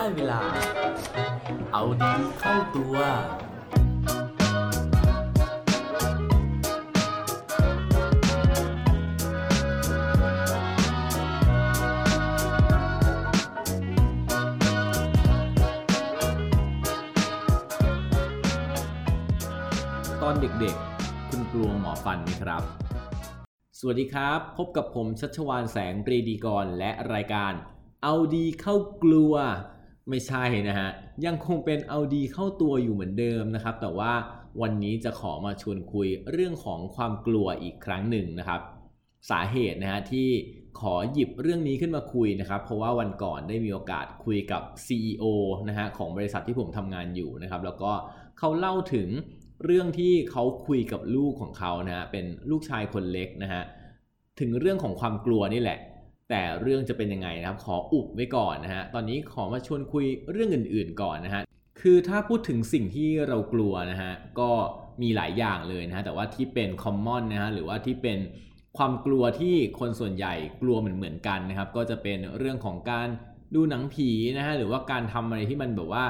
ได้เวลา เอาดีเข้าตัว ตอนเด็กๆ คุณกลัวหมอฟันไหมครับ สวัสดีครับ พบกับผมชัชวานแสงปรีดีกรและรายการเอาดีเข้ากลัว ไม่ใช่นะฮะ ยังคงเป็นเอาดีเข้าตัวอยู่เหมือนเดิมนะครับ แต่ว่าวันนี้จะขอมาชวนคุยเรื่องของความกลัวอีกครั้งหนึ่งนะครับ สาเหตุนะฮะที่ขอหยิบเรื่องนี้ขึ้นมาคุยนะครับ เพราะว่าวันก่อนได้มีโอกาสคุยกับ CEO นะฮะของบริษัทที่ผมทำงานอยู่นะครับ แล้วก็เขาเล่าถึงเรื่องที่เขาคุยกับลูกของเขานะฮะเป็นลูกชายคนเล็กนะฮะถึงเรื่องของความกลัวนี่แหละ แต่เรื่องจะเป็นยังไงนะครับ ขออุบไว้ก่อนนะฮะ ตอนนี้ขอมาชวนคุยเรื่องอื่นๆก่อนนะฮะ คือถ้าพูดถึงสิ่งที่เรากลัวนะฮะ ก็มีหลายอย่างเลยนะฮะ แต่ว่าที่เป็น common นะฮะ หรือว่าที่เป็นความกลัวที่คนส่วนใหญ่กลัวเหมือนเหมือนๆกันนะครับ ก็จะเป็นเรื่องของการดูหนังผีนะฮะ หรือว่าการทำอะไรที่มันแบบว่า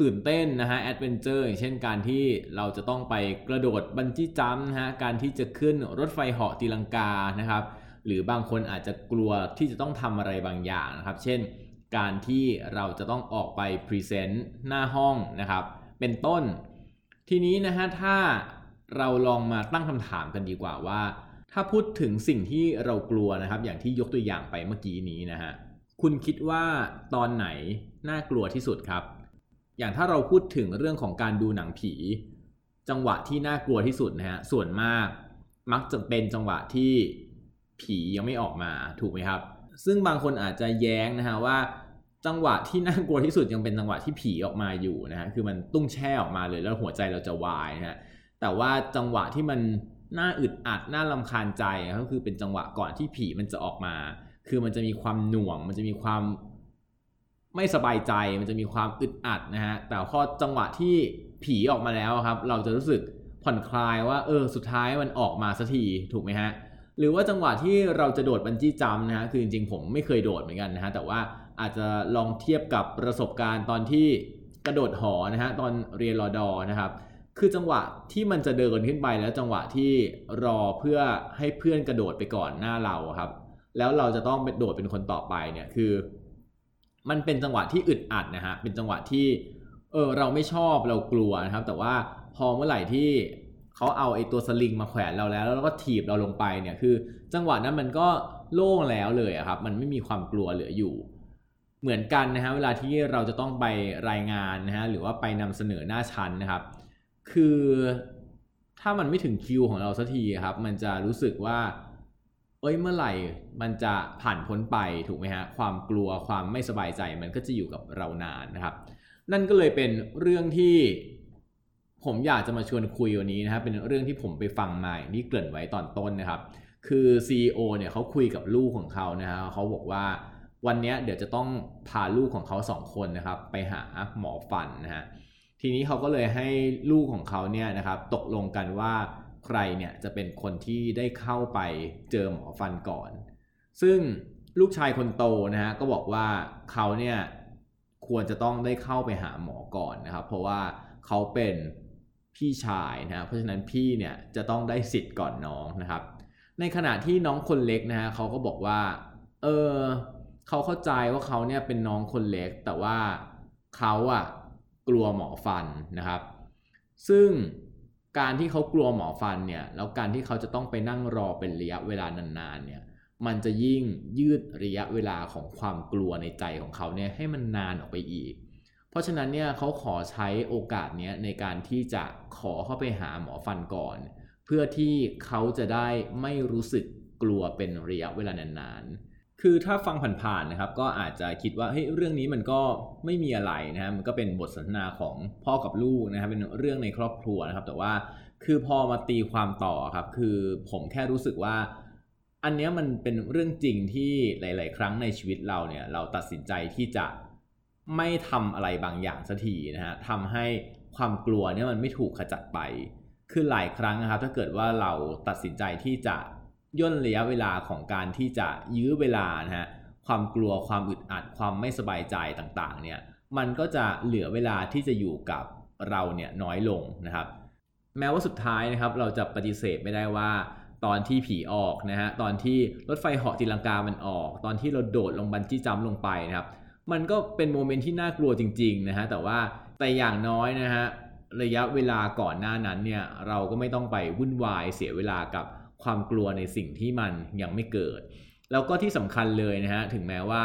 ตื่นเต้นนะฮะ adventure อย่างเช่นการที่เราจะต้องไปกระโดดบันจี้จัมนะฮะ การที่จะขึ้นรถไฟเหาะตีลังกานะครับ หรือบางคนอาจจะกลัวที่จะต้องทำอะไรบางอย่างนะครับ เช่น การที่เราจะต้องออกไปพรีเซนต์หน้าห้องนะครับ เป็นต้น ทีนี้นะฮะถ้าเราลองมาตั้งคำถามกันดีกว่าว่า ถ้าพูดถึงสิ่งที่เรากลัวนะครับ อย่างที่ยกตัวอย่างไปเมื่อกี้นี้นะฮะคุณคิดว่าตอนไหนน่ากลัวที่สุดครับ อย่างถ้าเราพูดถึงเรื่องของการดูหนังผี จังหวะที่น่ากลัวที่สุดนะฮะส่วนมาก มักจะเป็นจังหวะที่ ผียังไม่ออกมาถูกไหมครับ ซึ่งบางคนอาจจะแย้งนะฮะว่าจังหวะที่น่ากลัวที่สุดยังเป็นจังหวะที่ผีออกมาอยู่นะฮะคือมันตุ้งแช่ออกมาเลยแล้วหัวใจเราจะวายนะฮะแต่ว่าจังหวะที่มันน่าอึดอัดน่าลำคาญใจก็คือเป็นจังหวะก่อนที่ผีมันจะออกมา คือมันจะมีความหน่วง มันจะมีความไม่สบายใจ มันจะมีความอึดอัดนะฮะแต่พอจังหวะที่ผีออกมาแล้วครับ เราจะรู้สึกผ่อนคลายว่า เออสุดท้ายมันออกมาสักทีถูกไหมฮะ หรือว่าจังหวะที่เราจะโดดบันจี้จัมนะฮะคือจริงๆผมไม่เคยโดดเหมือนกันนะฮะแต่ว่าอาจจะลองเทียบกับประสบการณ์ตอนที่กระโดดหอนะฮะตอนเรียนรอดอนะครับคือจังหวะที่มันจะเดินขึ้นไปแล้วจังหวะที่รอเพื่อให้เพื่อนกระโดดไปก่อนหน้าเราครับ แล้วเราจะต้องไปโดดเป็นคนต่อไปเนี่ยคือ มันเป็นจังหวะที่อึดอัดนะฮะเป็นจังหวะที่เออเราไม่ชอบเรากลัวนะครับ แต่ว่าพอเมื่อไหร่ที่ เขาเอาไอ้ตัวสลิงมาแขวนเราแล้ว แล้วก็ถีบเราลงไปเนี่ยคือ จังหวะนั้นมันก็โล่งแล้วเลยครับ มันไม่มีความกลัวเหลืออยู่ เหมือนกันนะฮะเวลาที่เราจะต้องไปรายงานนะฮะหรือว่าไปนำเสนอหน้าชั้นนะครับ คือถ้ามันไม่ถึงคิวของเราสักทีครับ มันจะรู้สึกว่า เอ้ยเมื่อไหร่มันจะผ่านพ้นไปถูกไหมฮะความกลัวความไม่สบายใจมันก็จะอยู่กับเรานานนะครับ นั่นก็เลยเป็นเรื่องที่ ผมอยากจะมาชวนคุยวันนี้นะครับเป็นเรื่องที่ผมไปฟังมาอย่างที่เกริ่นไว้ตอนต้นนะครับ คือ CEO เนี่ยเขาคุยกับลูกของเขานะฮะเขาบอกว่าวันนี้เดี๋ยวจะต้องพาลูกของเขาสองคนนะครับ ไปหาหมอฟันนะฮะทีนี้เขาก็เลยให้ลูกของเขาเนี่ยนะครับ ตกลงกันว่าใครเนี่ยจะเป็นคนที่ได้เข้าไปเจอหมอฟันก่อน ซึ่งลูกชายคนโตนะฮะก็บอกว่าเขาเนี่ยควรจะต้องได้เข้าไปหาหมอก่อนนะครับ เพราะว่าเขาเป็น พี่ชายนะเพราะฉะนั้นพี่เนี่ยจะต้องได้สิทธิ์ก่อนน้องนะครับ ในขณะที่น้องคนเล็กนะฮะเขาก็บอกว่า เออเขาเข้าใจว่าเขาเนี่ยเป็นน้องคนเล็ก แต่ว่าเขาอะกลัวหมอฟันนะครับ ซึ่งการที่เขากลัวหมอฟันเนี่ยแล้วการที่เขาจะต้องไปนั่งรอเป็นระยะเวลานานๆเนี่ยมันจะยิ่งยืดระยะเวลาของความกลัวในใจของเขาเนี่ยให้มันนานออกไปอีก เพราะฉะนั้นเนี่ยเขาขอใช้โอกาสเนี้ยในการที่จะขอเข้าไปหาหมอฟันก่อน เพื่อที่เขาจะได้ไม่รู้สึกกลัวเป็นระยะเวลานานๆ คือถ้าฟังผ่านๆนะครับ ก็อาจจะคิดว่าเฮ้ยเรื่องนี้มันก็ไม่มีอะไรนะฮะมันก็เป็นบทสนทนาของพ่อกับลูกนะครับเป็นเรื่องในครอบครัวนะครับ แต่ว่าคือพอมาตีความต่อครับ คือผมแค่รู้สึกว่าอันเนี้ยมันเป็นเรื่องจริงที่หลาย ๆ ครั้งในชีวิตเราเนี่ย เราตัดสินใจที่จะ ไม่ทำอะไรบางอย่างสักทีนะฮะทำให้ความกลัวเนี่ยมันไม่ถูกขจัดไป คือหลายครั้งนะครับถ้าเกิดว่าเราตัดสินใจที่จะย่นระยะเวลาของการที่จะยื้อเวลานะฮะความกลัวความอึดอัดความไม่สบายใจต่างๆเนี่ยมันก็จะเหลือเวลาที่จะอยู่กับเราเนี่ยน้อยลงนะครับ แม้ว่าสุดท้ายนะครับเราจะปฏิเสธไม่ได้ว่า ตอนที่ผีออกนะฮะตอนที่รถไฟเหาะตีลังกามันออก ตอนที่เราโดดลงบันจี้จัมลงไปนะครับ มันก็เป็น moment ที่น่ากลัวจริง ๆ นะฮะ แต่ว่าแต่อย่างน้อยนะฮะ ระยะเวลาก่อนหน้านั้นเนี่ย เราก็ไม่ต้องไปวุ่นวายเสียเวลากับความกลัวในสิ่งที่มันยังไม่เกิด แล้วก็ที่สำคัญเลยนะฮะ ถึงแม้ว่า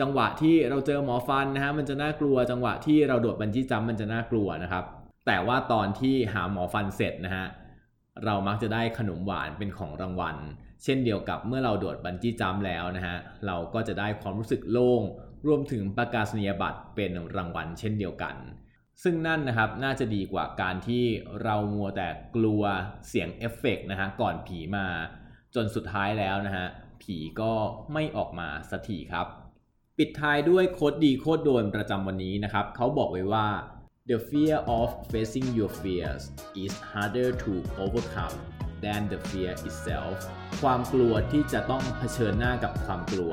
จังหวะที่เราเจอหมอฟันนะฮะ มันจะน่ากลัว จังหวะที่เราโดด bungee jump มันจะน่ากลัวนะครับ แต่ว่าตอนที่หาหมอฟันเสร็จนะฮะ เรามักจะได้ขนมหวานเป็นของรางวัล เช่นเดียวกับเมื่อเราโดดบันจี้จัมแล้วนะฮะ เราก็จะได้ความรู้สึกโล่ง รวมถึงประกาศนียบัตรเป็นรางวัลเช่นเดียวกัน ซึ่งนั่นนะครับน่าจะดีกว่าการที่เรามัวแต่กลัวเสียงเอฟเฟกต์นะฮะก่อนผีมา จนสุดท้ายแล้วนะฮะผีก็ไม่ออกมาสักทีครับปิดท้ายด้วย quote ดี quote โดนประจำวันนี้นะครับ เขาบอกไว้ว่า the fear of facing your fears is harder to overcome than the fear itself ความกลัวที่จะต้องเผชิญหน้ากับความกลัว